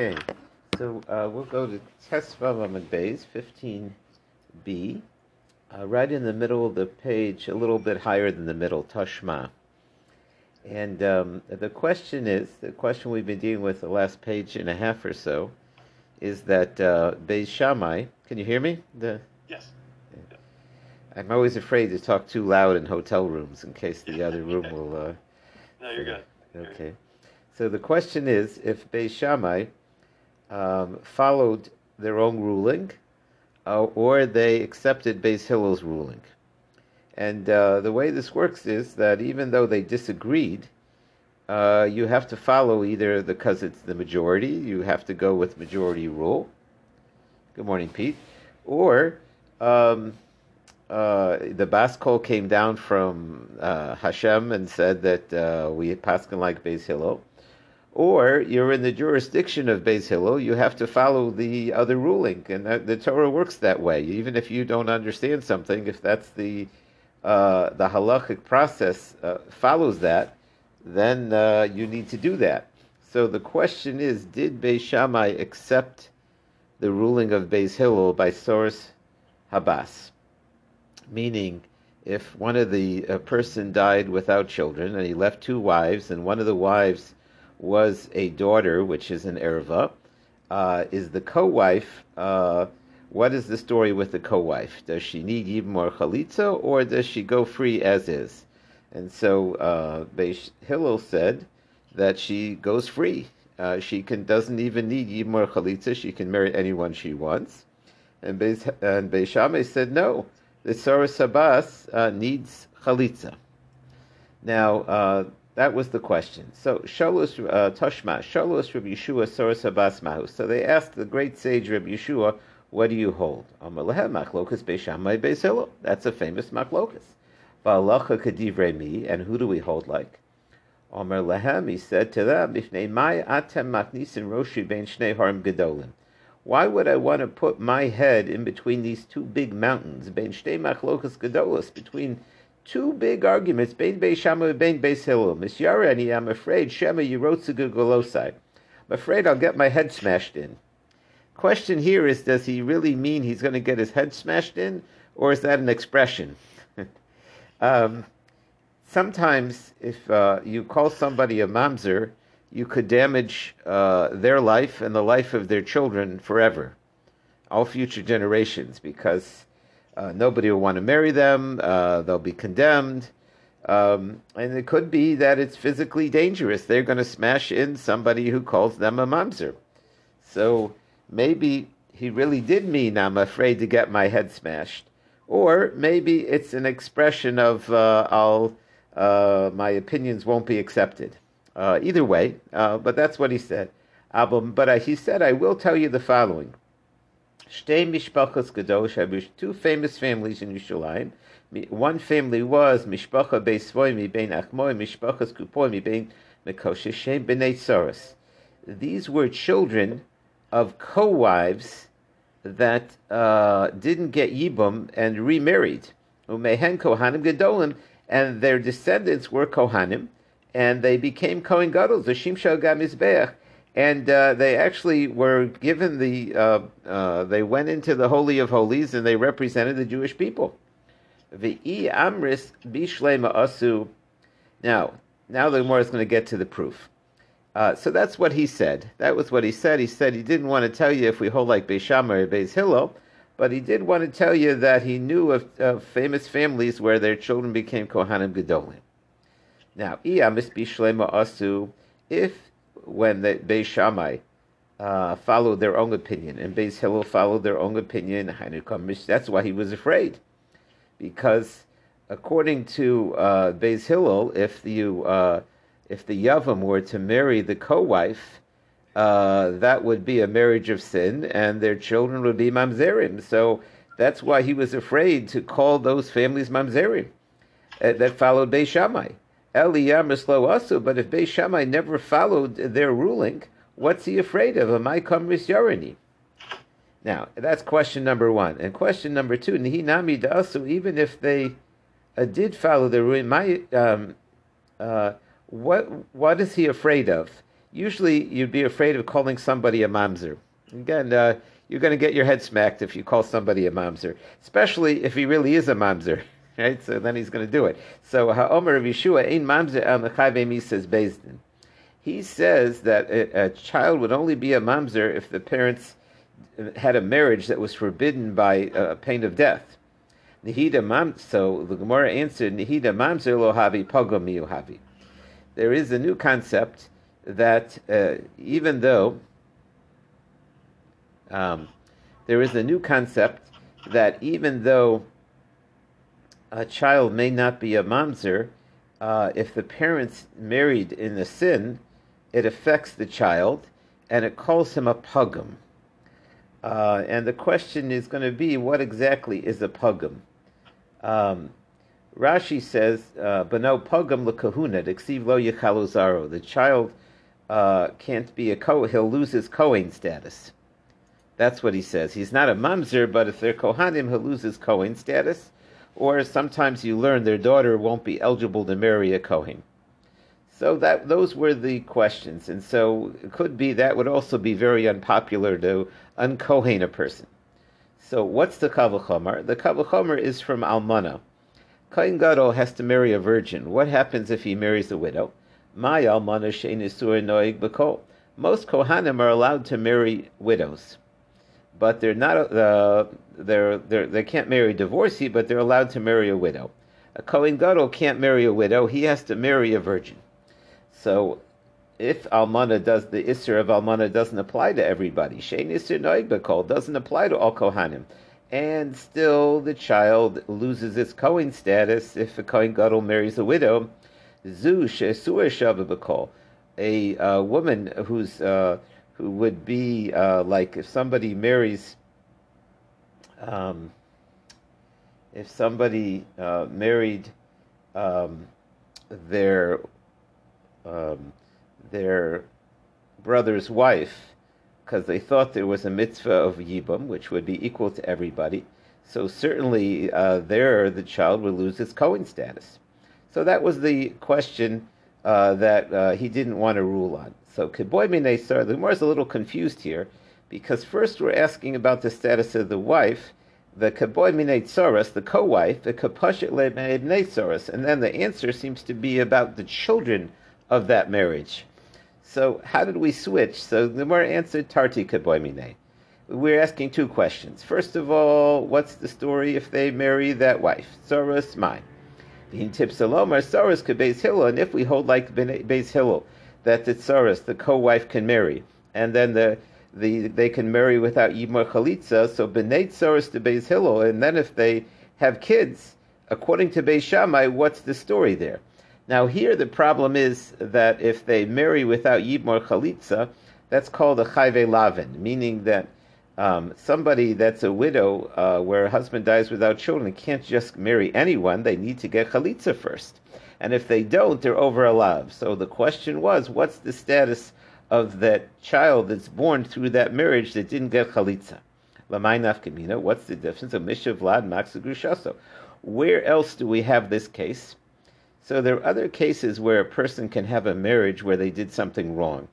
Okay, so uh, we'll go to Test Vavam Bays 15b, uh, right in the middle of the page, a little bit higher than the middle, Tashma. And um, the question is the question we've been dealing with the last page and a half or so is that uh, Beis Shammai, can you hear me? The, yes. I'm always afraid to talk too loud in hotel rooms in case the other room will. Uh, no, you're good. Okay. So the question is if Beis Shammai um, followed their own ruling uh, or they accepted Beis Hillel's ruling. And uh, the way this works is that even though they disagreed, uh, you have to follow either because it's the majority, you have to go with majority rule. Good morning, Pete. Or um, uh, the Bas Kol came down from uh, Hashem and said that uh, we paskin like Beis Hillel or you're in the jurisdiction of Beis Hillel, you have to follow the other ruling, and that, the Torah works that way. Even if you don't understand something, if that's the uh, the halachic process uh, follows that, then uh, you need to do that. So the question is, did Beis Shammai accept the ruling of Beis Hillel by source habas? Meaning, if one of the person died without children and he left two wives, and one of the wives was a daughter, which is an erva, uh, is the co-wife. Uh, what is the story with the co-wife? Does she need even more chalitza, or does she go free as is? And so uh, Hillel said that she goes free. Uh, she can doesn't even need Yibmor Chalitza. She can marry anyone she wants. And Beis, and said no. The Soros Sabas uh, needs Chalitza. Now, uh, that was the question. So Shalos uh, Toshma, Shalos Rabbi Yeshua Soros Abbas Mahu. So they asked the great sage Rabbi Yeshua, "What do you hold?" Machlokas Beishamai Beisilo. That's a famous machlokas. Va'alacha kadivrei mi, and who do we hold like? Omer lehem, he said to them, "Bifnei mai atem maknisin roshi ben shnei harim gedolim." Why would I want to put my head in between these two big mountains, ben shnei machlokas gedolos, between two big arguments, Bein Beis Bein Beis Hillel. I'm afraid Shema Yerotzagu Golosai. I'm afraid I'll get my head smashed in. Question here is, does he really mean he's going to get his head smashed in, or is that an expression? um, sometimes, if uh, you call somebody a mamzer, you could damage uh, their life and the life of their children forever, all future generations, because uh, nobody will want to marry them. Uh, they'll be condemned. Um, and it could be that it's physically dangerous. They're going to smash in somebody who calls them a mamzer. So maybe he really did mean, I'm afraid to get my head smashed. Or maybe it's an expression of, uh, I'll, uh, my opinions won't be accepted. Uh, either way, uh, but that's what he said. But he said, I will tell you the following. Shtei Mishpachas Kadosh two famous families in Yerushalayim. One family was Mishpacha Beisvoy mi bein Achmoy, Mishpachas Kupoy mi bein Mekoshe Shem B'nei. These were children of co-wives that uh, didn't get Yibum and remarried. Umehen Kohanim Gedolim, and their descendants were Kohanim, and they became Kohen Gadol, the Shimshal Gamizbeach, and uh, they actually were given the uh, uh, they went into the holy of holies and they represented the Jewish people. The amris bishlema asu. Now, now the Gemara is going to get to the proof. Uh, so that's what he said. That was what he said. He said he didn't want to tell you if we hold like Beis Shammai or Beis Hillel, but he did want to tell you that he knew of, of famous families where their children became Kohanim Gedolim. Now, iamis bishlema asu. If when the Beis Shammai uh, followed their own opinion, and Beis Hillel followed their own opinion. That's why he was afraid, because according to uh, Beis Hillel, if you uh, if the Yavam were to marry the co-wife, uh, that would be a marriage of sin, and their children would be mamzerim. So that's why he was afraid to call those families mamzerim uh, that followed Beis Shammai. Eliyam also, but if Beis Shammai never followed their ruling, what's he afraid of? Amai kamris yarani. Now, that's question number one. And question number two, Nihi Nami Dasu, even if they uh, did follow the ruling, my, um, uh, what, what is he afraid of? usually you'd be afraid of calling somebody a mamzer. Again, uh, you're going to get your head smacked if you call somebody a mamzer, especially if he really is a mamzer. Right? So then he's going to do it. So Ha'omer of Yeshua, Ein mamzer el mechayve says Bezdin. He says that a, a, child would only be a mamzer if the parents had a marriage that was forbidden by a pain of death. Nihida mam. So the Gemara answered, Nihida mamzer lo havi pogom havi. There is a new concept that uh, even though um, there is a new concept that even though a child may not be a mamzer, uh, if the parents married in a sin, it affects the child and it calls him a pugum. Uh, and the question is going to be what exactly is a pugum? Um, Rashi says, uh, "Bano pugum lekahuna deksiv lo yechaluzaro." The child uh, can't be a ko; he'll lose his kohen status. That's what he says. He's not a mamzer, but if they're kohanim, he'll lose his kohen status. Or sometimes you learn their daughter won't be eligible to marry a kohen. So that those were the questions, and so it could be that would also be very unpopular to unkohen a person. So what's the kavachomer? The kavachomer is from Almana. Kohen Gadol has to marry a virgin. What happens if he marries a widow? My almana she'nisur noig b'kol. Most kohanim are allowed to marry widows but they're not uh, they're, they're they can't marry a divorcee, but they're allowed to marry a widow. A Kohen Gadol can't marry a widow; he has to marry a virgin. So, if Almana does the Isser of Almana doesn't apply to everybody, Shein Isser Noig doesn't apply to all Kohanim, and still the child loses its Kohen status if a Kohen Gadol marries a widow. Zu Shesur Shavah a uh, woman who's uh, would be uh, like if somebody marries, um, if somebody uh, married um, their um, their brother's wife because they thought there was a mitzvah of yibum, which would be equal to everybody. So certainly uh, there the child would lose its Cohen status. So that was the question uh, that uh, he didn't want to rule on. So Keboy Minesar, the Gemara is a little confused here, because first we're asking about the status of the wife, the Keboy Minetsaurus, the co-wife, the Kapashit Lebnetsaurus, and then the answer seems to be about the children of that marriage. So how did we switch? So the Gemara answered Tarti Keboy Mine. We're asking two questions. First of all, what's the story if they marry that wife? Saurus, mine. In Tipsalomar, Saurus Beis Hillel, and if we hold like Beis Hillel, that the tsaris, the co-wife, can marry, and then the the they can marry without yimar chalitza. So b'nei tsaris to Beis Hillel, and then if they have kids, according to Beis Shammai, what's the story there? Now here the problem is that if they marry without yimar chalitza, that's called a chayve lavin, meaning that um, somebody that's a widow uh, where a husband dies without children can't just marry anyone. They need to get chalitza first and if they don't, they're over alive. So the question was, what's the status of that child that's born through that marriage that didn't get chalitza? Lamai nafkamina. What's the difference of mishav vlad maxa Where else do we have this case? So there are other cases where a person can have a marriage where they did something wrong.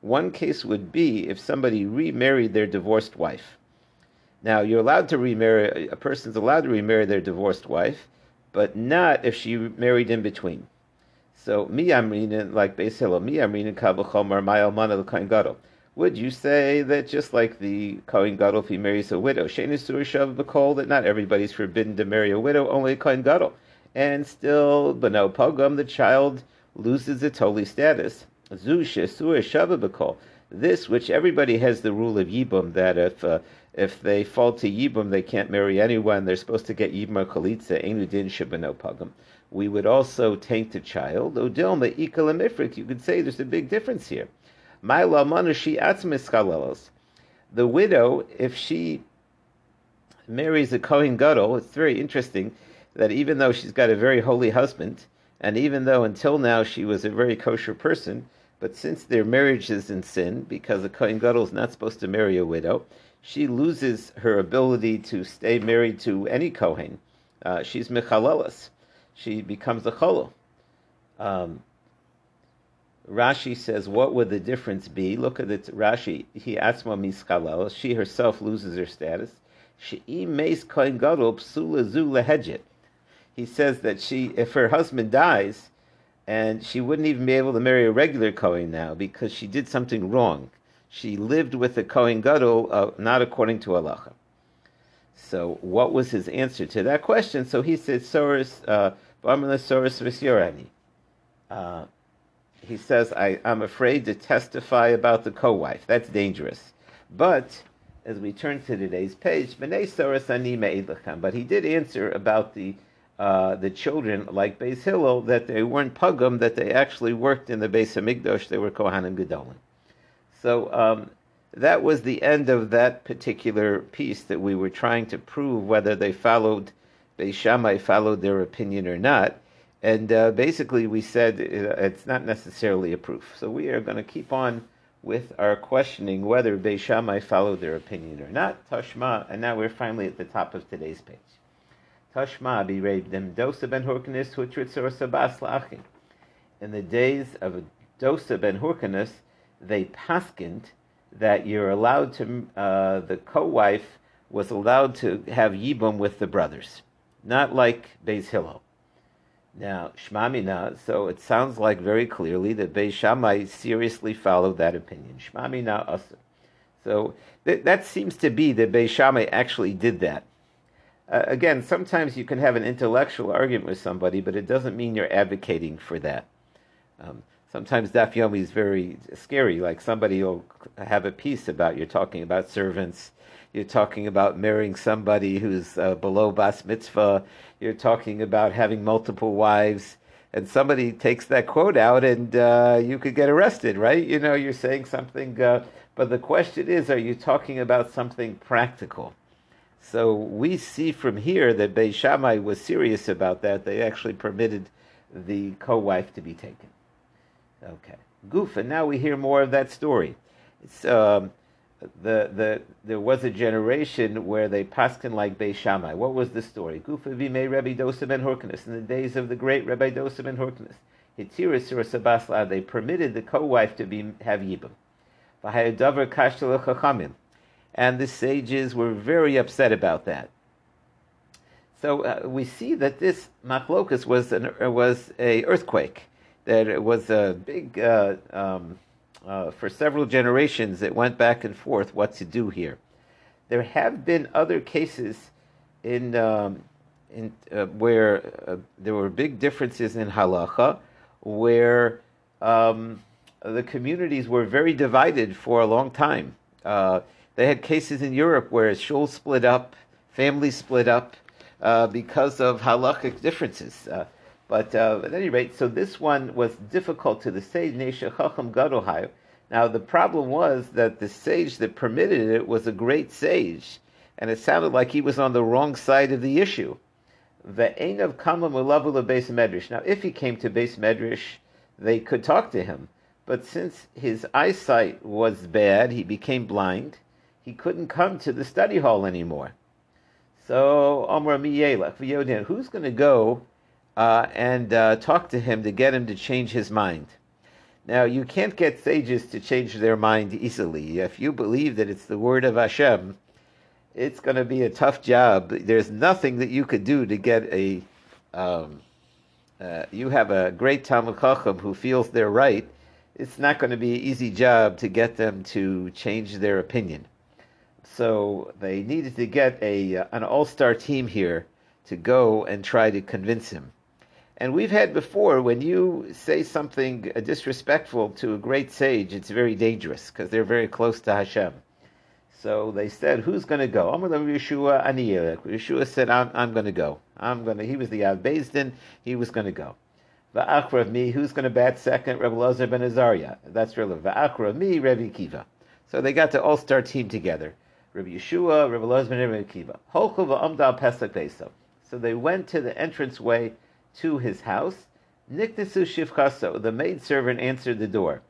One case would be if somebody remarried their divorced wife. Now you're allowed to remarry. A person's allowed to remarry their divorced wife but not if she married in between. So mi amrinin like Beis Hillel, mi amrinin kavachomer my almana l'kohen gadol. Would you say that just like the Kohen Gadol, if he marries a widow, Shenisur Shav B'Kol, that not everybody's forbidden to marry a widow, only a Kohen Gadol. And still, Beno Pogum, the child loses its holy status. This, which everybody has the rule of Yibum, that if uh, if they fall to Yibum, they can't marry anyone. They're supposed to get Yibum Chalitza, Enu Din Shibano Pagam. We would also taint the child. Odilma Ikalamifrik, you could say there's a big difference here. The widow, if she marries a Kohen Gadol, it's very interesting that even though she's got a very holy husband, and even though until now she was a very kosher person, but since their marriage is in sin, because a Kohen Gadol is not supposed to marry a widow, she loses her ability to stay married to any Kohen. Uh, she's Michalelis. She becomes a Cholo. Um, Rashi says, what would the difference be? Look at it, Rashi. He atzma mischalel. She herself loses her status. She meis kohen gadol psula zu lehedget. He says that she, if her husband dies, and she wouldn't even be able to marry a regular kohen now because she did something wrong. She lived with a kohen gadol uh, not according to halacha. So, what was his answer to that question? So he said, "Soros, uh, soros v'syorani." Uh, he says, I, am afraid to testify about the co-wife. That's dangerous. But as we turn to today's page, but he did answer about the uh, the children, like Beis Hillel, that they weren't pugum, that they actually worked in the Beis Hamikdash, they were Kohanim Gedolim. So um, that was the end of that particular piece that we were trying to prove whether they followed, Beis Shammai followed their opinion or not. And uh, basically, we said uh, it's not necessarily a proof. So we are going to keep on with our questioning whether Beis Shammai followed their opinion or not. Tashma, and now we're finally at the top of today's page. Tashma be dem dosa ben Hurkanus hutritzor sabas lachin. In the days of Dosa ben Hurkanus, they paskind that you're allowed to, uh, the co-wife was allowed to have yibum with the brothers, not like Beis Hillel. Now, Shmamina, so it sounds like very clearly that Beis Shammai seriously followed that opinion. Shmamina Asa. So th- that seems to be that Beis Shammai actually did that. Uh, again, sometimes you can have an intellectual argument with somebody, but it doesn't mean you're advocating for that. Um, sometimes daf yomi is very scary. Like somebody will have a piece about you're talking about servants, you're talking about marrying somebody who's uh, below bas mitzvah, you're talking about having multiple wives, and somebody takes that quote out, and uh, you could get arrested, right? You know, you're saying something, uh, but the question is, are you talking about something practical? So we see from here that Beis Shammai was serious about that. They actually permitted the co-wife to be taken. Okay, goof, and now we hear more of that story. It's um, the the there was a generation where they paskin like Beis Shammai. What was the story? Gufa v'mei Rabbi Dosa ben Horkanus in the days of the great Rabbi Dosa ben Horkanus. Hitiris or Sabasla, they permitted the co-wife to be have yibum. V'hayadavar kashtel and the sages were very upset about that. So uh, we see that this machlokus was an was a earthquake. That it was a big. Uh, um, uh, for several generations it went back and forth what to do here. There have been other cases in, um, in uh, where uh, there were big differences in halacha, where um, the communities were very divided for a long time. They had cases in Europe where shuls split up, families split up uh, because of halachic differences. Uh, but uh, at any rate, so this one was difficult to the sage, Nesha Chacham Gadohai. Now, the problem was that the sage that permitted it was a great sage, and it sounded like he was on the wrong side of the issue. Ve'enav kama mulavula base medrash. Now, if he came to base medrash, they could talk to him. But since his eyesight was bad, he became blind, he couldn't come to the study hall anymore. So, Omra Miyelach, who's going to go uh, and uh, talk to him to get him to change his mind. Now, you can't get sages to change their mind easily. If you believe that it's the word of Hashem, it's going to be a tough job. There's nothing that you could do to get a. Um, uh, you have a great Talmud Chacham who feels they're right. It's not going to be an easy job to get them to change their opinion. So they needed to get a uh, an all star team here to go and try to convince him. And we've had before, when you say something disrespectful to a great sage, it's very dangerous because they're very close to Hashem. So they said, "Who's going to go?" I'm going to Yeshua Aniyah. Yeshua said, "I'm, I'm going to go. I'm going to." He was the Av Din. He was going to go. Va'achra of me, who's going to bat second? Rebbe Lazar ben Azariah. That's relevant. Va'achra of me, Rebbe Kiva. So they got the all-star team together. Rebbe Yeshua, Rebbe Lazar ben Rebbe Kiva. Holchu va'amda pesach So they went to the entranceway to his house. Niknesu shivchaso, the maidservant answered the door.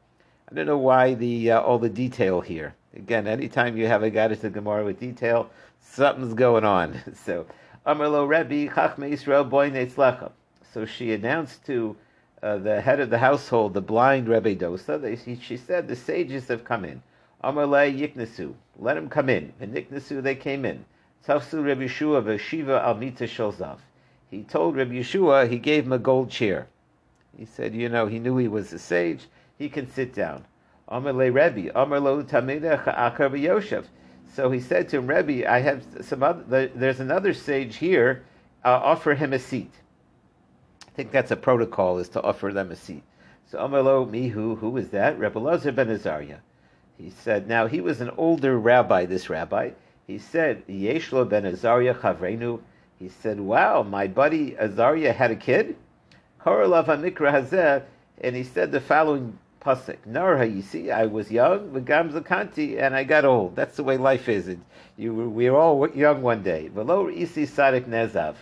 I don't know why the uh, all the detail here. Again, anytime you have a guy to the Gemara with detail, something's going on. So, Amarlo Rebbe Chachme Israel Boy So she announced to uh, the head of the household, the blind Rebbe Dosa, they, she said, the sages have come in. Amalei Yiknesu, let them come in. And they came in. Tafsu Rebbe Yeshua v'shiva al mita. He told Reb Yeshua, he gave him a gold chair. He said, you know, he knew he was a sage. He can sit down. Amalei Rebbe, Amarlo Tamidach Akar Yoshev. So he said to him, Rebbe, I have some other, there's another sage here. Uh, offer him a seat. I think that's a protocol, is to offer them a seat. So Amarlo Mihu, who is that? Rebbe Lazar ben Azariah. He said, now he was an older rabbi, this rabbi. He said, Yeshlo ben Azariah Chavrenu. He said, wow, my buddy Azariah had a kid? Korolav HaMikra Hazeh. And he said the following pasuk. Narha, you see, I was young, v'gam zakanti, and I got old. That's the way life is. It, you, we were all young one day. V'lo isi sadik nezav.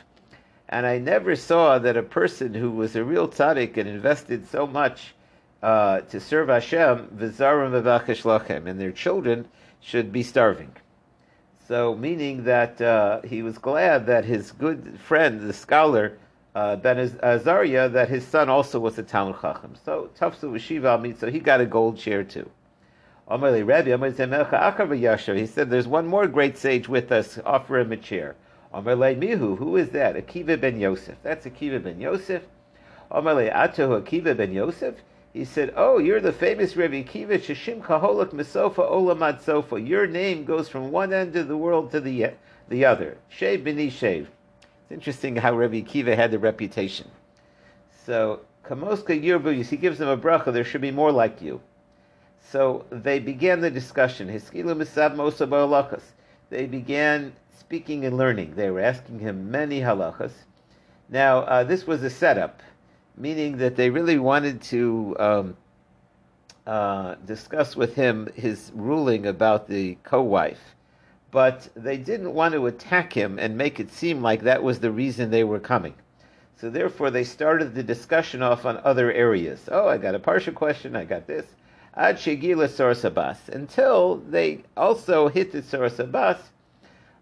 And I never saw that a person who was a real tzaddik and invested so much uh, to serve Hashem, and their children should be starving. So, meaning that uh, he was glad that his good friend, the scholar, uh, Ben Azariah, that his son also was a Talmud Chacham. So, Tafsu Shiva Amit, so he got a gold chair too. He said, There's one more great sage with us, offer him a chair. Mihu, who is that? Akiva ben Yosef. That's Akiva ben Yosef. Akiva ben Yosef. He said, "Oh, you're the famous Rebbe Kiva Shishim Kaholak Misofa Olamad Sofa. Your name goes from one end of the world to the the other. Shev b'ni Shev. It's interesting how Rebbe Kiva had the reputation. So Kamoska Yirbu, he gives them a bracha. There should be more like you. So they began the discussion. They began speaking and learning. They were asking him many halachas. Now, uh, this was a setup meaning that they really wanted to um, uh, discuss with him his ruling about the co-wife, but they didn't want to attack him and make it seem like that was the reason they were coming. So therefore, they started the discussion off on other areas. Oh, I got a partial question. I got this. Ad shegila sorsabas. Until they also hit the sorsabas.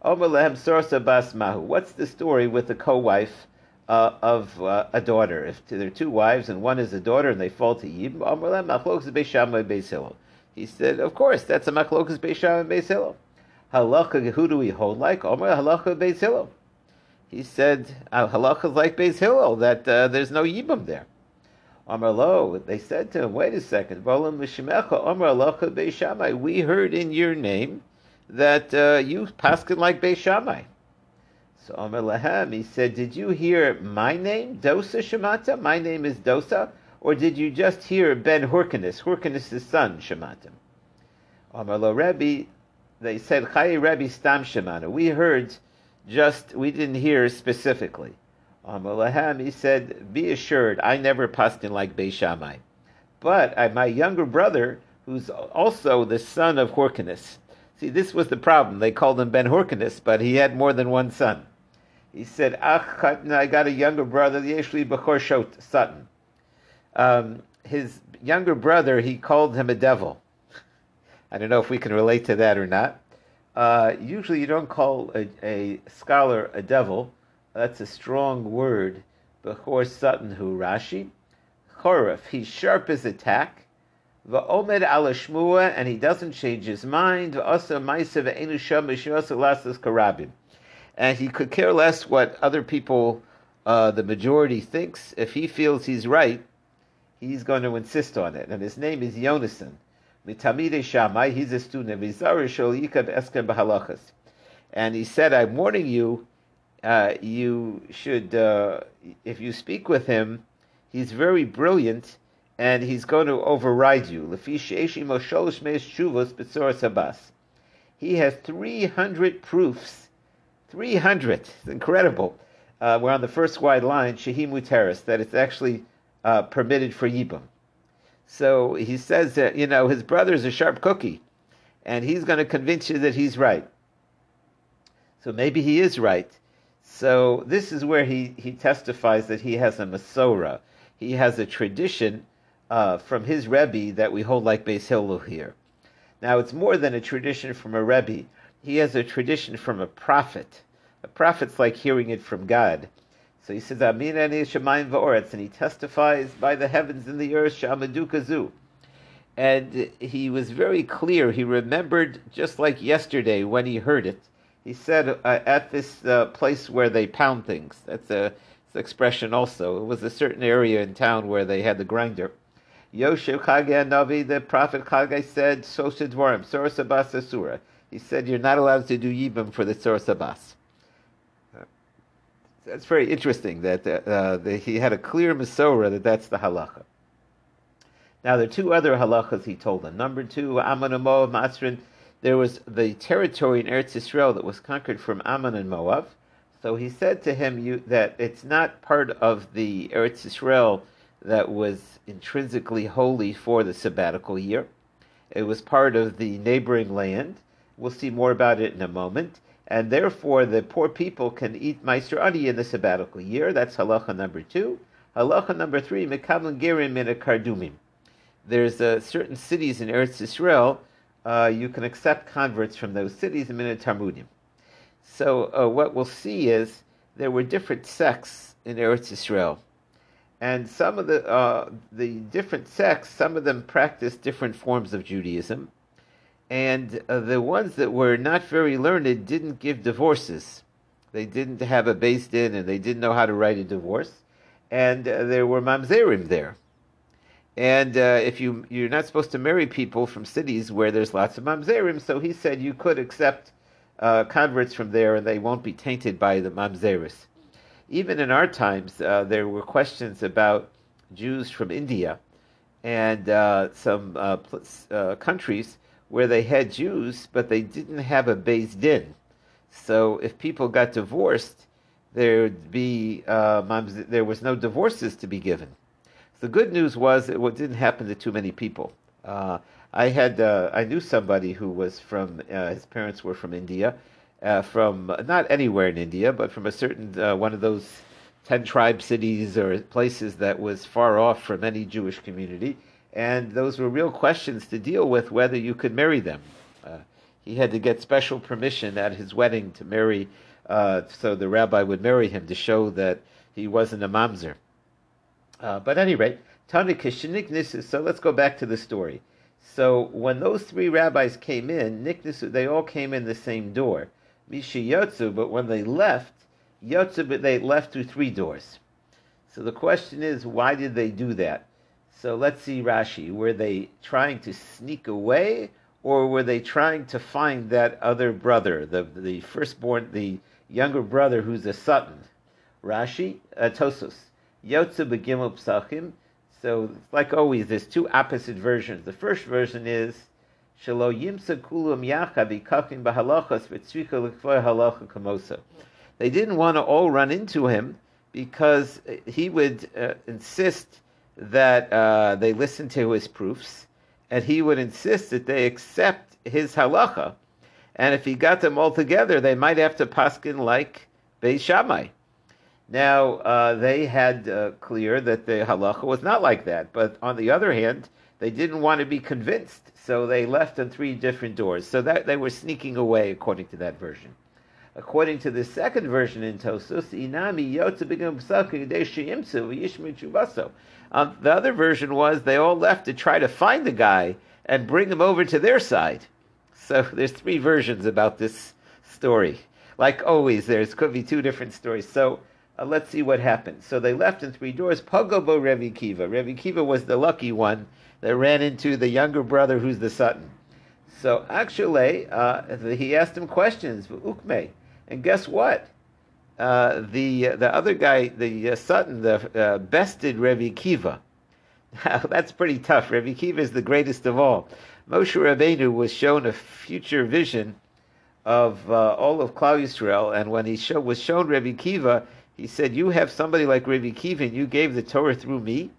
Omer sorsabas mahu. What's the story with the co-wife? Uh, of uh, a daughter. If there are two wives and one is a daughter and they fall to Yibam, he said, of course, that's a machlokas Beisham and Beis. Halacha, who do we hold like? Omer halacha Beis Hillel. He said, halacha is like Beis Hillel, that uh, there's no Yibam there. Amar lo, they said to him, wait a second, we heard in your name that uh, you paskin like Beis. So Omer Lahem, he said, Did you hear my name, Dosa Shemata? My name is Dosa? Or did you just hear Ben Hurkanus, Hurkanus' son, Shemata? Lo Rebbe, they said, Chayi Rebbe Stam Shemata. We heard just, we didn't hear specifically. Omer Lahem, he said, Be assured, I never paskin like Beishamai. But I, my younger brother, who's also the son of Hurkanus, See, this was the problem. They called him Ben Hurkanus, but he had more than one son. He said, I got a younger brother, Yeshli Bechor Sutton. Um, his younger brother, he called him a devil. I don't know if we can relate to that or not. Uh, usually you don't call a, a, scholar a devil. That's a strong word. Bechor Sutton, who Rashi. Chorif, he's sharp as attack. Va'omed ala and he doesn't change his mind. Va'asa ma'isa ve'enu sham karabim and he could care less what other people, uh, the majority, thinks. If he feels he's right, he's going to insist on it. And his name is Yonason. Mitamide Shammai, he's a student of Eskem And he said, I'm warning you, uh, you should, uh, if you speak with him, he's very brilliant and he's going to override you. He has 300 proofs 300. It's incredible. Uh, we're on the first wide line, Shahim Muteris, that it's actually uh, permitted for Yibam. So he says that, you know, his brother's a sharp cookie, and he's going to convince you that he's right. So maybe he is right. So this is where he, he testifies that he has a Masorah. He has a tradition uh, from his Rebbe that we hold like Beis Hillel here. Now, it's more than a tradition from a Rebbe he has a tradition from a prophet. A prophet's like hearing it from God. So he says, Amin ani shemayim va'oretz, and he testifies by the heavens and the earth, sha'amadu kazu. And he was very clear. He remembered just like yesterday when he heard it. He said, uh, at this uh, place where they pound things, that's a expression also. It was a certain area in town where they had the grinder. Yoshev Chagei Navi, the prophet Chagei said, Sosha Dvarim, Soros Abbas Asura. He said, you're not allowed to do Yibam for the Soros Abbas. That's very interesting that uh, the, he had a clear Masorah that that's the halacha. Now, there are two other halachas he told them. Number two, Ammon and Moab, Masrin, there was the territory in Eretz Yisrael that was conquered from Ammon and Moab. So he said to him you, that it's not part of the Eretz Yisrael that was intrinsically holy for the sabbatical year. It was part of the neighboring land. We'll see more about it in a moment and therefore the poor people can eat Meister in the sabbatical year. That's halacha number two. Halacha number three, Mekablan Gerim in a Kardumim. There's uh, certain cities in Eretz Israel, uh, you can accept converts from those cities in Minat Talmudim. So uh, what we'll see is there were different sects in Eretz Israel. And some of the uh, the different sects, some of them practiced different forms of Judaism and uh, the ones that were not very learned didn't give divorces. They didn't have a beis in, and they didn't know how to write a divorce. And uh, there were mamzerim there. And uh, if you you're not supposed to marry people from cities where there's lots of mamzerim, so he said you could accept uh, converts from there, and they won't be tainted by the mamzeris. Even in our times, uh, there were questions about Jews from India and uh, some countries where they had Jews, but they didn't have a beis din. So if people got divorced, there'd be uh, there was no divorces to be given. The good news was it didn't happen to too many people. Uh, I had uh, I knew somebody who was from uh, his parents were from India, uh, from not anywhere in India, but from a certain uh, one of those ten tribe cities or places that was far off from any Jewish community and those were real questions to deal with whether you could marry them. Uh, he had to get special permission at his wedding to marry, uh, so the rabbi would marry him to show that he wasn't a mamzer. Uh, but at any rate, Tana so let's go back to the story. So when those three rabbis came in, Niknisu, they all came in the same door. Mishi Yotzu, but when they left, Yotzu, but they left through three doors. So the question is, why did they do that? So let's see Rashi. Were they trying to sneak away, or were they trying to find that other brother, the the firstborn, the younger brother who's a sutton? Rashi, uh, Tosos, Yotze begimel psachim. So like always, there's two opposite versions. The first version is Shalo yimsa kulum yacha bikachim bahalachas v'tzrika l'kvoy halacha kamosa. They didn't want to all run into him because he would uh, insist that uh, they listen to his proofs, and he would insist that they accept his halacha. And if he got them all together, they might have to paskin like Beis Shammai. Now, uh, they had uh, clear that the halacha was not like that, but on the other hand, they didn't want to be convinced, so they left on three different doors. So that they were sneaking away, according to that version. According to the second version in Tosus, Inami um, the other version was they all left to try to find the guy and bring him over to their side. So there's three versions about this story. Like always, there's could be two different stories. So uh, let's see what happened. So they left in three doors. Pogobo Rebbe Kiva. Rebbe Kiva was the lucky one that ran into the younger brother who's the Sutton. So actually, uh, he asked him questions. Ukme. And guess what? Uh, the the other guy, the uh, Sutton, the uh, bested Rebbe Kiva. Now that's pretty tough. Rebbe Kiva is the greatest of all. Moshe Rabbeinu was shown a future vision of uh, all of Klal Yisrael, and when he show, was shown Rebbe Kiva, he said, "You have somebody like Rebbe Kiva, and you gave the Torah through me."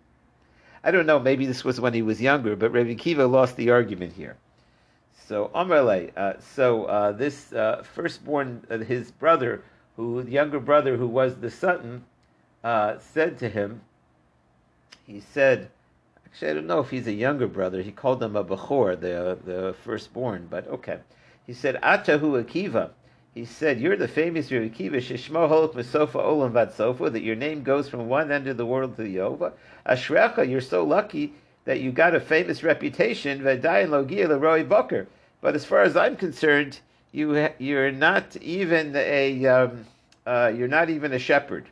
I don't know. Maybe this was when he was younger, but Rebbe Kiva lost the argument here. So Amrle, uh, so uh, this uh, firstborn, uh, his brother, who the younger brother, who was the Sutton, uh, said to him, he said, actually I don't know if he's a younger brother. He called him a Bechor, the the firstborn, but okay. He said, Atahu Akiva. he said, "You're the famous Rabbi Kiva Shishmo Holok Mesofa Olam Vatsofa. That your name goes from one end of the world to the other. Ashrecha, you're so lucky that you got a famous reputation. V'dayin Logia Leroy Boker. But as far as I'm concerned, you you're not even a um, uh, you're not even a shepherd.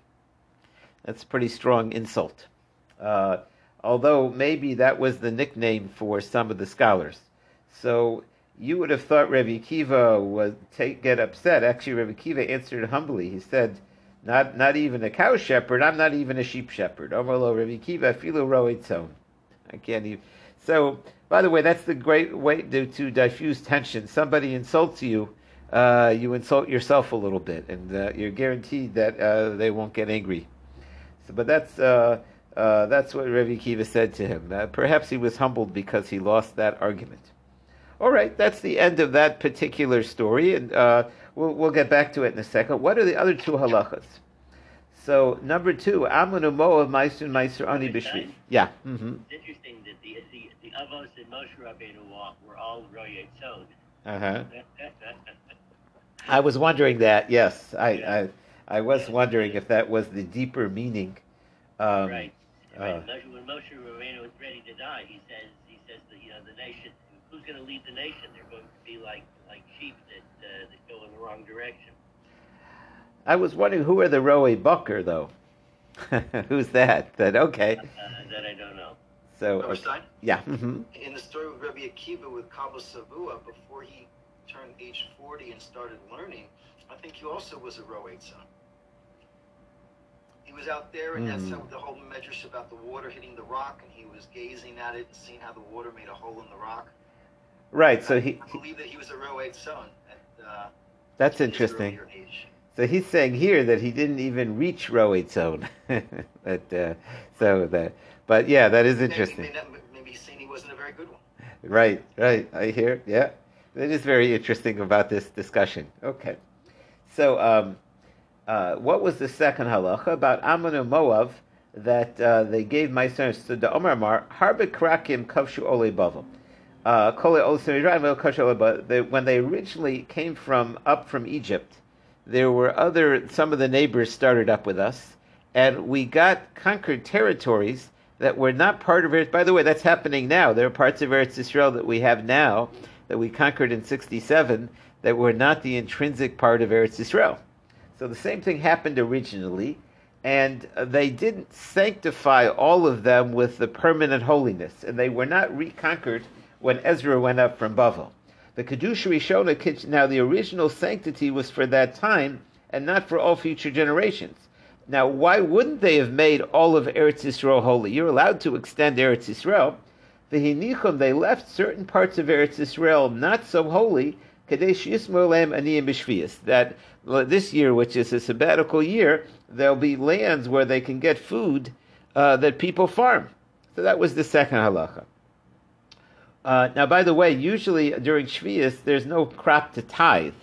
That's a pretty strong insult. Uh, although maybe that was the nickname for some of the scholars. So you would have thought Rabbi Kiva would take, get upset. Actually, Rabbi Kiva answered humbly. He said, "Not not even a cow shepherd. I'm not even a sheep shepherd." Omar Rabbi Kiva filo roetzon. I can't even. So, by the way, that's the great way to, to diffuse tension. Somebody insults you, uh, you insult yourself a little bit, and uh, you're guaranteed that uh, they won't get angry. So, but that's uh, uh, that's what Rabbi Kiva said to him. Uh, perhaps he was humbled because he lost that argument. All right, that's the end of that particular story, and we'll, we'll get back to it in a second. What are the other two halachas? So number two, Amanu Moav Meisun Meiser Ani B'Shvi. Yeah. Mm-hmm. It's interesting that the the, the Avos and Moshe Rabbeinu were, were all Royet Tzod. Uh huh. I was wondering that. Yes, I, Yeah. I I was wondering if that was the deeper meaning. Um, right. uh, when Moshe Rabbeinu was ready to die, he says he says that you know the nation who's going to lead the nation? They're going to be like like sheep that uh, that go in the wrong direction. I was wondering who are the Roe Bucker though. Who's that? That okay. Uh, that I don't know. So Rabbi Stein? yeah. hmm In the story with Rabbi Akiva with Kalba Savua, before he turned age 40 and started learning, I think he also was a Roate son. He was out there, and that's Hmm. how the whole medrash about the water hitting the rock, and he was gazing at it and seeing how the water made a hole in the rock. Right. So he, I believe that he was a Roate son at uh, that's his interesting. So he's saying here that he didn't even reach Roe zone. but uh, so that, but yeah, that is interesting. maybe, maybe he's saying he wasn't a very good one. Right, right. I hear. Yeah, that is very interesting about this discussion. Okay, so um, uh, what was the second halacha about Ammon and Moav that uh, they gave my sons to the Omar Mar Harbe Krakim Kavshu Ole Bavel. Uh, Kole Ole Semidraim El Kavshu Ole Bavel. When they originally came from up from Egypt, there were other some of the neighbors started up with us, and we got conquered territories that were not part of Eretz. By the way, that's happening now. There are parts of Eretz Israel that we have now that we conquered in '67 that were not the intrinsic part of Eretz Israel. So the same thing happened originally, and they didn't sanctify all of them with the permanent holiness, and they were not reconquered when Ezra went up from Bavel. The Kedusha Rishona, now the original sanctity was for that time and not for all future generations. Now, why wouldn't they have made all of Eretz Yisrael holy? You're allowed to extend Eretz Yisrael. The Hinichum, they left certain parts of Eretz Yisrael not so holy, Kadesh Yismo Lam Aniyim B'Shvius, that this year, which is a sabbatical year, there'll be lands where they can get food uh, that people farm. So that was the second halacha. Uh, now, by the way, usually during Shvius, there's no crop to tithe.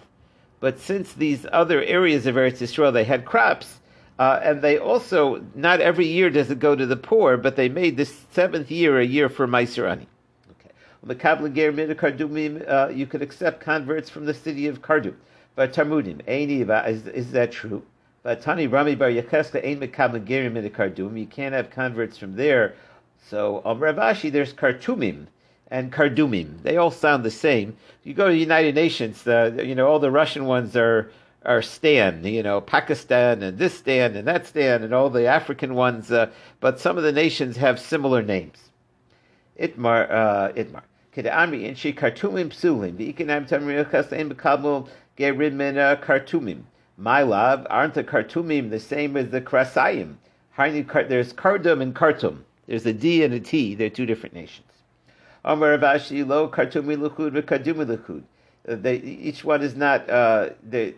But since these other areas of Eretz Yisrael, they had crops, uh, and they also, not every year does it go to the poor, but they made this seventh year a year for Maiserani. Okay. The uh, you could accept converts from the city of Kardum. But Talmudim, Einiva, is, is that true? But Tani Rami Bar Yacheska Ein Mekabla Gerim Mida Kardum, you can't have converts from there. So, on Rav Ashi, there's Kartumim and Kardumim. They all sound the same. You go to the United Nations, uh, you know, all the Russian ones are are Stan, you know, Pakistan and this Stan and that Stan and all the African ones, uh, but some of the nations have similar names. Itmar, uh, Itmar. Kedamri inshi Kartumim psulim. The ikinam tamriya chasein bekabel gerim min uh, Kartumim. My love, aren't the Kartumim the same as the Krasayim? There's Kardum and Kartum. There's a D and a T. They're two different nations. Amar Rav Ashi lo kartumi luchud v'kadumi luchud. Each one is not. Uh, they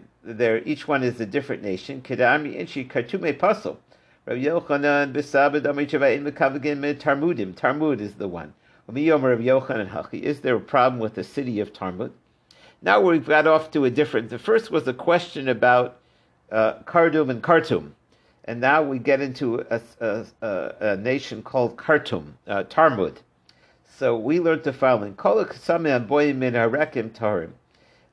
each one is a different nation. Kedami inchi kartume pasul. Rabbi Yochanan b'sabed amri chavayim mekavagin mid Tarmudim. Tarmud is the one. Umi Yomer Rabbi Yochanan hachi. Is there a problem with the city of Tarmud? Now we've got off to a different. The first was a question about uh, Kardum and Khartoum, and now we get into a, a, a, a nation called Khartoum, uh, Tarmud. So we learned the following: Kol boyim min harekim tarim.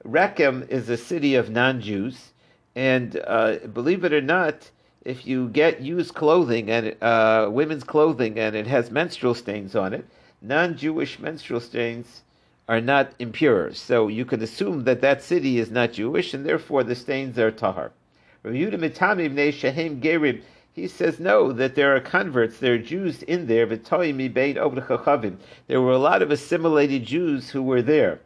Rechem is a city of non-Jews, and uh, believe it or not, if you get used clothing and uh, women's clothing and it has menstrual stains on it, non-Jewish menstrual stains are not impure. So you can assume that that city is not Jewish, and therefore the stains are tahar. He says no, that there are converts, there are Jews in there. There were a lot of assimilated Jews who were there.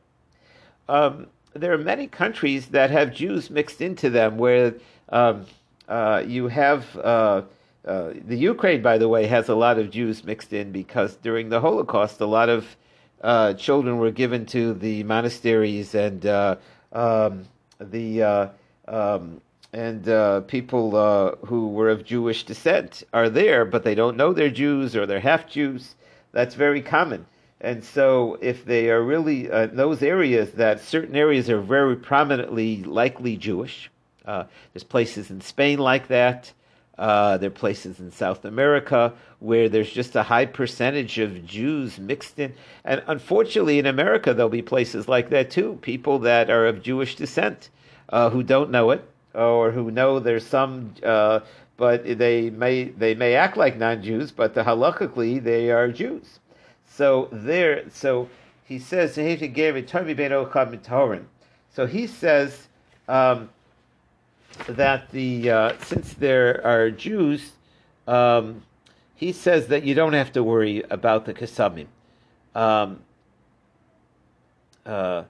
Um, there are many countries that have Jews mixed into them, where um, uh, you have uh, uh, the Ukraine, by the way, has a lot of Jews mixed in because during the Holocaust, a lot of uh, children were given to the monasteries and uh, um, the uh, um, and uh, people uh, who were of Jewish descent are there, but they don't know they're Jews or they're half Jews. That's very common. And so, if they are really uh, those areas that certain areas are very prominently likely Jewish, there's places in Spain like that. Uh, there are places in South America where there's just a high percentage of Jews mixed in. And unfortunately, in America, there'll be places like that too. People that are of Jewish descent uh, who don't know it or who know there's some, uh, but they may, they may act like non Jews, but the halakhically, they are Jews. So there, so he says, so he says, um, that the uh, since there are Jews, um, he says that you don't have to worry about the kasamim. Um, uh,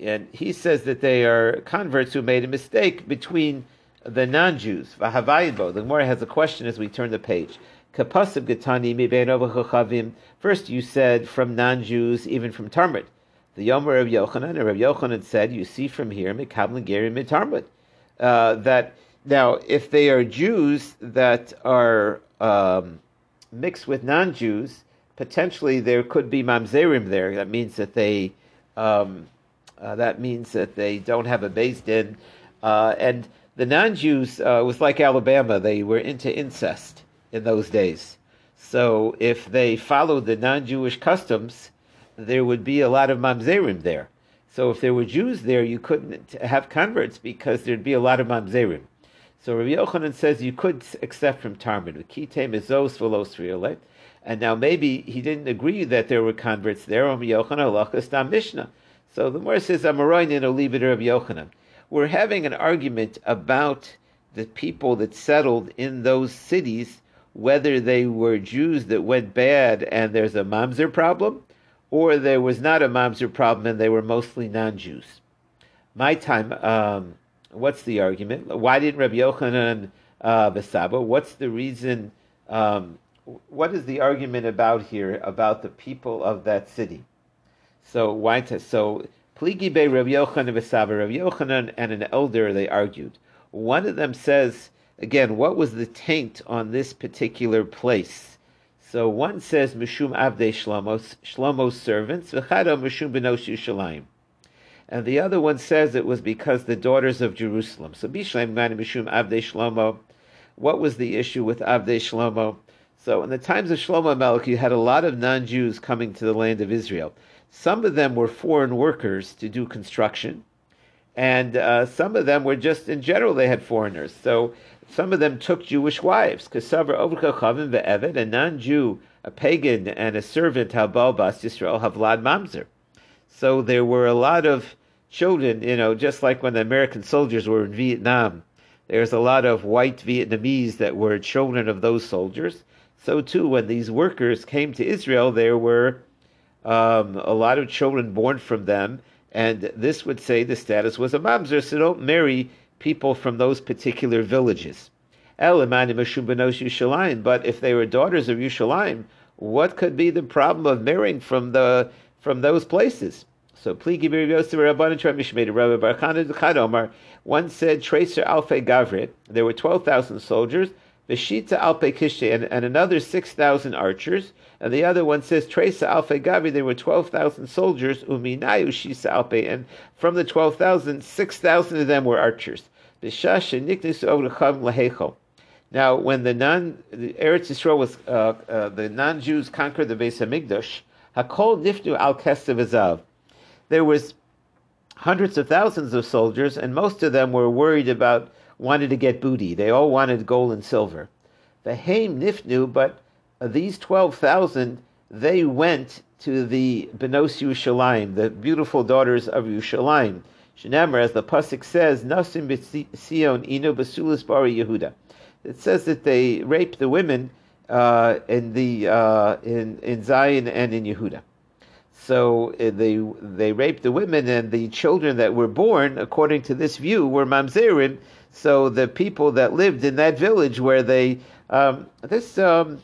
and he says that they are converts who made a mistake between the non-Jews. The Gemara has a question as we turn the page. First, you said from non-Jews, even from Tarmud. The Yomer of Yochanan, and Rav Yochanan said, you see from here, Mitarmud uh, that now if they are Jews that are um, mixed with non-Jews, potentially there could be mamzerim there. That means that they um, uh, that means that they don't have a beis din, uh, and the non-Jews uh, was like Alabama; they were into incest in those days. So if they followed the non-Jewish customs, there would be a lot of mamzerim there. So if there were Jews there, you couldn't have converts because there'd be a lot of mamzerim. So Rabbi Yochanan says you could accept from Tarmud. And now maybe he didn't agree that there were converts there. Rabbi Yochanan Mishnah. So the Gemara says Amaroinin Olibid Rabbi Yochanan. We're having an argument about the people that settled in those cities, whether they were Jews that went bad and there's a mamzer problem, or there was not a mamzer problem and they were mostly non-Jews. My time, um, what's the argument? Why didn't Rabbi Yochanan uh, Besaba? What's the reason? Um, what is the argument about here about the people of that city? So why? To, so Pligi Be Rabbi Yochanan Besaba, Rabbi Yochanan and an elder they argued. One of them says again, what was the taint on this particular place? So one says Mishum Avdei Shlomo, Shlomo's servants, V'chado Mishum Benos Yerushalayim. And the other one says it was because the daughters of Jerusalem. So Bishleim Gani Mishum Avdei Shlomo. What was the issue with Avdei Shlomo? So in the times of Shlomo Melech, you had a lot of non-Jews coming to the land of Israel. Some of them were foreign workers to do construction, and uh, some of them were just in general they had foreigners. So some of them took Jewish wives. Kasavar Ovkachavim ve'evet, a non-Jew, a pagan, and a servant, Habal Bas Yisrael, Havlad Mamzer. So there were a lot of children, you know, just like when the American soldiers were in Vietnam. There's a lot of white Vietnamese that were children of those soldiers. So too, when these workers came to Israel, there were um, a lot of children born from them, and this would say the status was a mamzer. So don't marry people from those particular villages. But if they were daughters of Yerushalayim, what could be the problem of marrying from the from those places? So pligi Rabbi one said Tracer Alfe Gavrit, there were twelve thousand soldiers, Veshita Alpe Kishe, and, and another six thousand archers, and the other one says Tracer Alfe Gavri, there were twelve thousand soldiers, Uminayu Shisa Alpe, and from the twelve thousand, six thousand of them were archers. Now, when the non the Eretz Yisrael was uh, uh, the non-Jews conquered the Beis Hamikdash, Hakol Nifnu Al Kestev There was hundreds of thousands of soldiers, and most of them were worried about wanted to get booty. They all wanted gold and silver. The Haim Nifnu, but these twelve thousand, they went to the Benos Yerushalayim, the beautiful daughters of Yerushalayim. Shenamar, as the pasuk says, Nasim Sion Inu Basulis Bari Yehuda. It says that they raped the women uh, in the uh, in in Zion and in Yehuda. So uh, they they raped the women and the children that were born, according to this view, were mamzerim. So the people that lived in that village where they um, this um,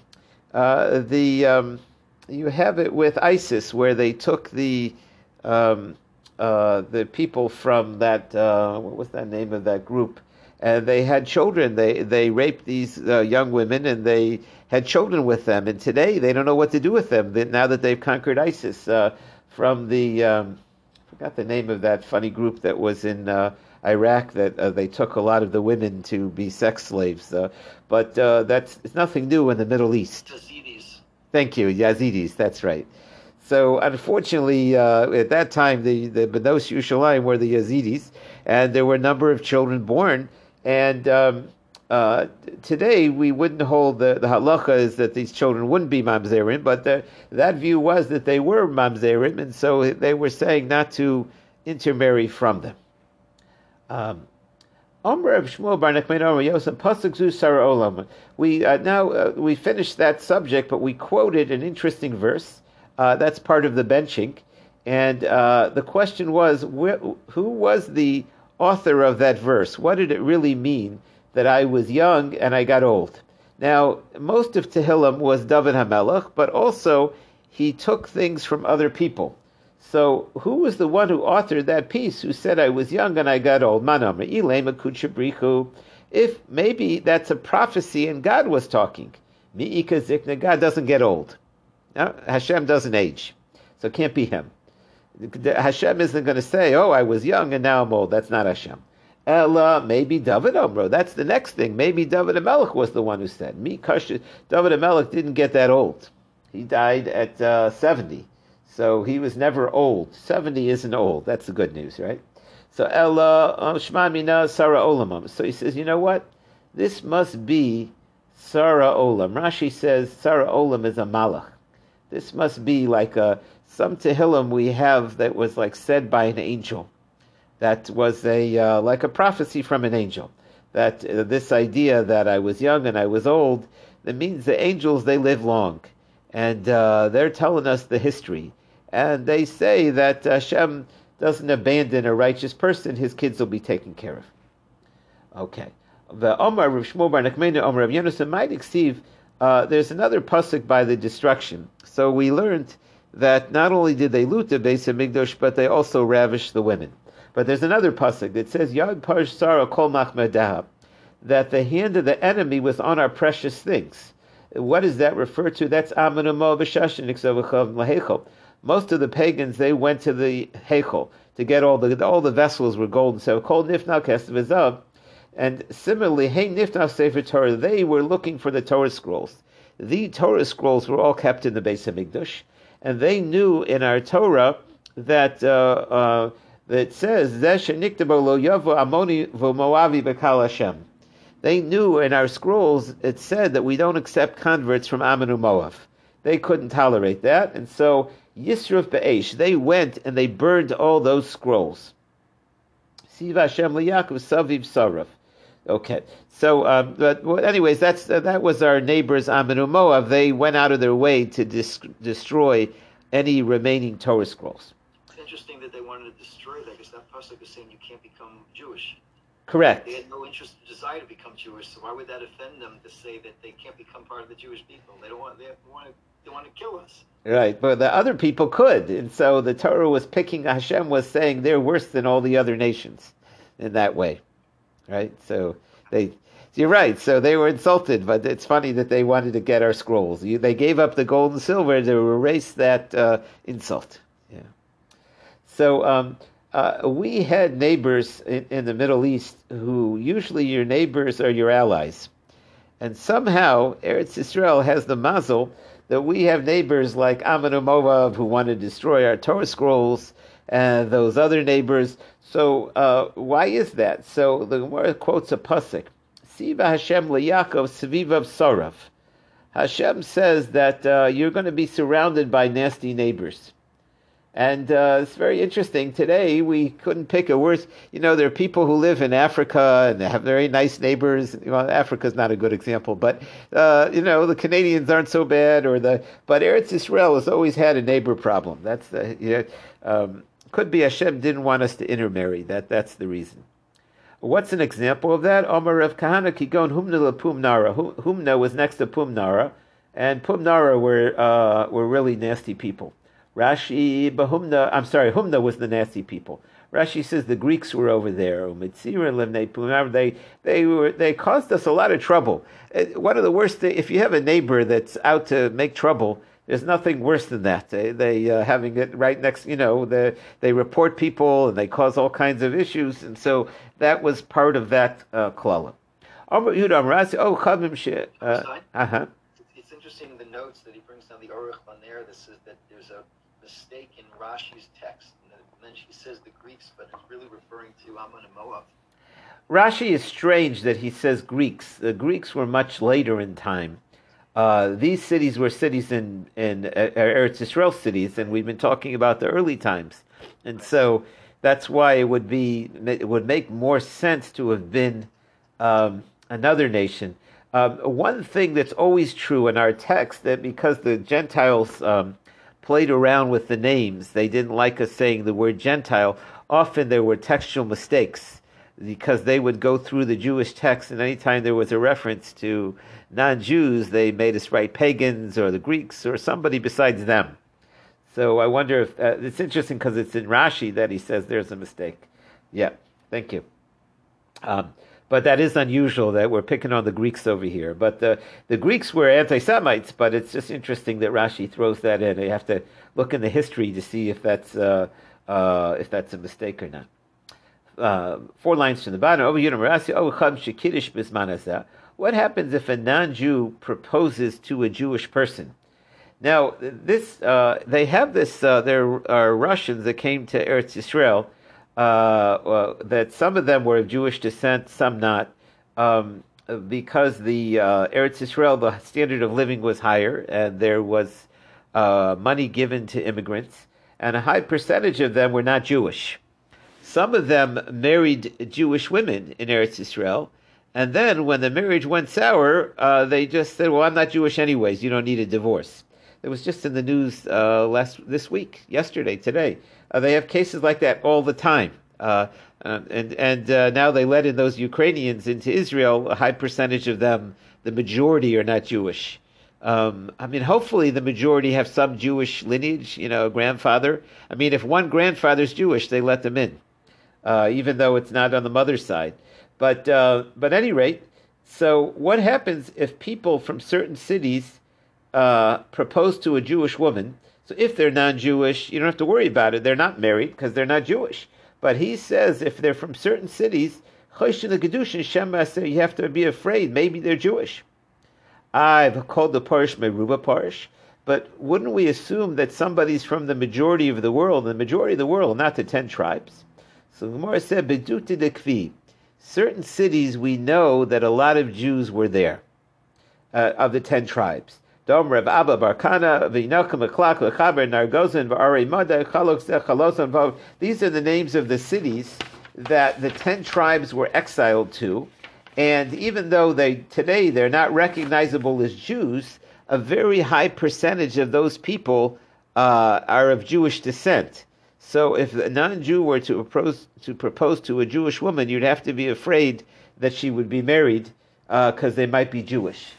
uh, the um, you have it with ISIS where they took the um, uh, the people from that uh, what was that name of that group and they had children. They they raped these uh, young women and they had children with them. And today they don't know what to do with them now that they've conquered ISIS. Uh, from the um, I forgot the name of that funny group that was in Iraq that uh, they took a lot of the women to be sex slaves. Uh, but uh, that's it's nothing new in the Middle East. Yazidis. Thank you, Yazidis. That's right. So unfortunately, at that time, the the Benos Yerushalayim were the Yazidis, and there were a number of children born and um, uh, today we wouldn't hold the, the halacha is that these children wouldn't be mamzerim, but the, that view was that they were mamzerim, and so they were saying not to intermarry from them. Um, we uh, now uh, we finished that subject, but we quoted an interesting verse. Uh, that's part of the benching, and uh, the question was, wh- who was the author of that verse. What did it really mean that I was young and I got old? Now, most of Tehillim was David HaMelech, but also he took things from other people. So, who was the one who authored that piece who said, I was young and I got old? If maybe that's a prophecy and God was talking. God doesn't get old. No, Hashem doesn't age. So it can't be him. Hashem isn't going to say, "Oh, I was young and now I'm old." That's not Hashem. Ella, maybe David Omro. That's the next thing. Maybe David Amelech was the one who said, "Me, Kash." David Amelech didn't get that old. He died at uh, seventy, so he was never old. Seventy isn't old. That's the good news, right? So Ella uh, Shmamina Sarah Olamam. So he says, you know what? This must be Sar HaOlam. Rashi says Sar HaOlam is a malach. This must be like a some Tehillim we have that was like said by an angel. That was a uh, like a prophecy from an angel. That uh, this idea that I was young and I was old, that means the angels they live long, and uh, they're telling us the history, and they say that Hashem doesn't abandon a righteous person; his kids will be taken care of. Okay. The Omar Rav Shmuel Bar Nachmani Omar Rav Yonasan might exceed. Uh, there's another pasuk by the destruction. So we learned that not only did they loot the base of Migdosh, but they also ravished the women. But there's another pasuk that says Yad Parsh Sara Kol Machmedah, that the hand of the enemy was on our precious things. What does that refer to? That's Amun Lahechol. Most of the pagans they went to the Hechol to get all the all the vessels were gold silver. Kol Nifna Kestav and similarly, Hey Nifna Sefer Torah, they were looking for the Torah scrolls. The Torah scrolls were all kept in the Beis Hamikdash and they knew in our Torah that uh, uh, that says lo amoni v'moavi bekal Hashem. They knew in our scrolls it said that we don't accept converts from and Moav. They couldn't tolerate that, and so Yisruf Be'esh, they went and they burned all those scrolls. Siva Hashem liYakov Saviv Saraf. Okay, so um, but well, anyways, that's uh, that was our neighbors Aminu Moab. They went out of their way to dis- destroy any remaining Torah scrolls. It's interesting that they wanted to destroy that because that pasuk is saying you can't become Jewish. Correct. They had no interest, or desire to become Jewish. So why would that offend them to say that they can't become part of the Jewish people? They don't want. They want to. They want to kill us. Right, but the other people could, and so the Torah was picking. Hashem was saying they're worse than all the other nations in that way right? So they, you're right. So they were insulted, but it's funny that they wanted to get our scrolls. You, they gave up the gold and silver to erase that uh, insult. Yeah. So um, uh, we had neighbors in, in, the Middle East who usually your neighbors are your allies, and somehow Eretz Israel has the mazel that we have neighbors like Ammon Moav who want to destroy our Torah scrolls and those other neighbors. So uh, why is that? So the Gemara quotes a pasuk: "Siva Hashem leYaakov svivav sorav." Hashem says that uh, you're going to be surrounded by nasty neighbors. And uh, it's very interesting. Today, we couldn't pick a worse. You know, there are people who live in Africa and they have very nice neighbors. Well, Africa's not a good example, but, uh, you know, the Canadians aren't so bad, or the. But Eretz Israel has always had a neighbor problem. That's the. You know, um, could be Hashem didn't want us to intermarry. That, that's the reason. What's an example of that? Omar of Kahana Kigon Humna Pumnara. Humna was next to Pumnara, and Pumnara were, uh, were really nasty people. Rashi Bahumna, I'm sorry, Humna was the nasty people. Rashi says the Greeks were over there. They they were they caused us a lot of trouble. Uh, one of the worst things, if you have a neighbor that's out to make trouble, there's nothing worse than that. They, they uh, having it right next, you know, the, they report people and they cause all kinds of issues, and so that was part of that uh, klala. Oh, uh huh. It's interesting the notes that he brings down the Aruch there. This is that there's a mistake in Rashi's text. And then she says the Greeks, but it's really referring to Ammon and Moab. Rashi is strange that he says Greeks. The Greeks were much later in time. Uh, these cities were cities in in uh, Eretz Israel cities, and we've been talking about the early times, and so that's why it would be it would make more sense to have been um, another nation. Um, one thing that's always true in our text that because the Gentiles um, played around with the names. They didn't like us saying the word Gentile. Often there were textual mistakes because they would go through the Jewish text, and anytime there was a reference to non Jews, they made us write pagans or the Greeks or somebody besides them. So I wonder if uh, it's interesting because it's in Rashi that he says there's a mistake. Yeah, thank you. Um, but that is unusual that we're picking on the Greeks over here. But the, the Greeks were anti Semites, but it's just interesting that Rashi throws that in. You have to look in the history to see if that's, uh, uh, if that's a mistake or not. Uh, four lines from the bottom. What happens if a non Jew proposes to a Jewish person? Now, this uh, they have this. Uh, there are Russians that came to Eretz Israel well, that some of them were of Jewish descent, some not, um, because the uh, Eretz Israel, the standard of living was higher, and there was uh, money given to immigrants, and a high percentage of them were not Jewish. Some of them married Jewish women in Eretz Israel, and then when the marriage went sour, uh, they just said, "Well, I'm not Jewish anyways. You don't need a divorce." It was just in the news uh, last this week, yesterday, today uh, they have cases like that all the time. Uh, uh and and uh, now they let in those Ukrainians into Israel. A high percentage of them, the majority, are not Jewish. Um, I mean, hopefully the majority have some Jewish lineage. You know, a grandfather. I mean, if one grandfather's Jewish, they let them in, uh, even though it's not on the mother's side. But uh, but any rate, so what happens if people from certain cities uh, propose to a Jewish woman? So if they're non-Jewish, you don't have to worry about it. They're not married because they're not Jewish. But he says if they're from certain cities, you have to be afraid. Maybe they're Jewish. I've called the parish Meruba parish, but wouldn't we assume that somebody's from the majority of the world, the majority of the world, not the ten tribes? So Gemara said, "Beduti dekvi." Certain cities we know that a lot of Jews were there, uh, of the ten tribes. Dom Rav Abba bar Kahana, Lechaber, Nargozin, Mada, Vav. These are the names of the cities that the ten tribes were exiled to. And even though they today they're not recognizable as Jews, a very high percentage of those people uh, are of Jewish descent. So if a non-Jew were to propose, to propose to a Jewish woman, you'd have to be afraid that she would be married because uh, they might be Jewish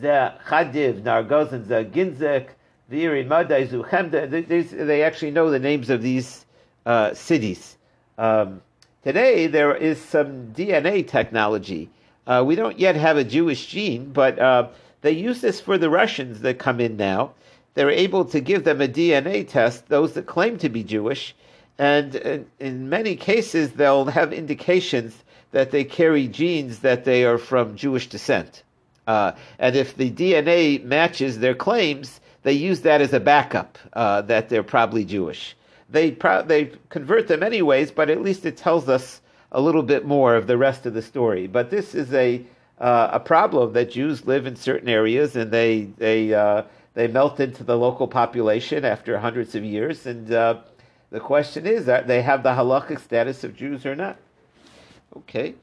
the Chadiv, Nargozin, the Ginzek, Viri, Madai, Zuchemda. They actually know the names of these uh, cities. Um, today, there is some DNA technology. Uh, we don't yet have a Jewish gene, but uh, they use this for the Russians that come in now. They're able to give them a DNA test, those that claim to be Jewish, and in, in many cases, they'll have indications that they carry genes that they are from Jewish descent. Uh, and if the DNA matches their claims, they use that as a backup uh, that they're probably Jewish. they pro- they convert them anyways, but at least it tells us a little bit more of the rest of the story. But this is a uh, a problem that Jews live in certain areas and they they uh, they melt into the local population after hundreds of years, and uh, the question is that they have the halakhic status of Jews or not. Okay.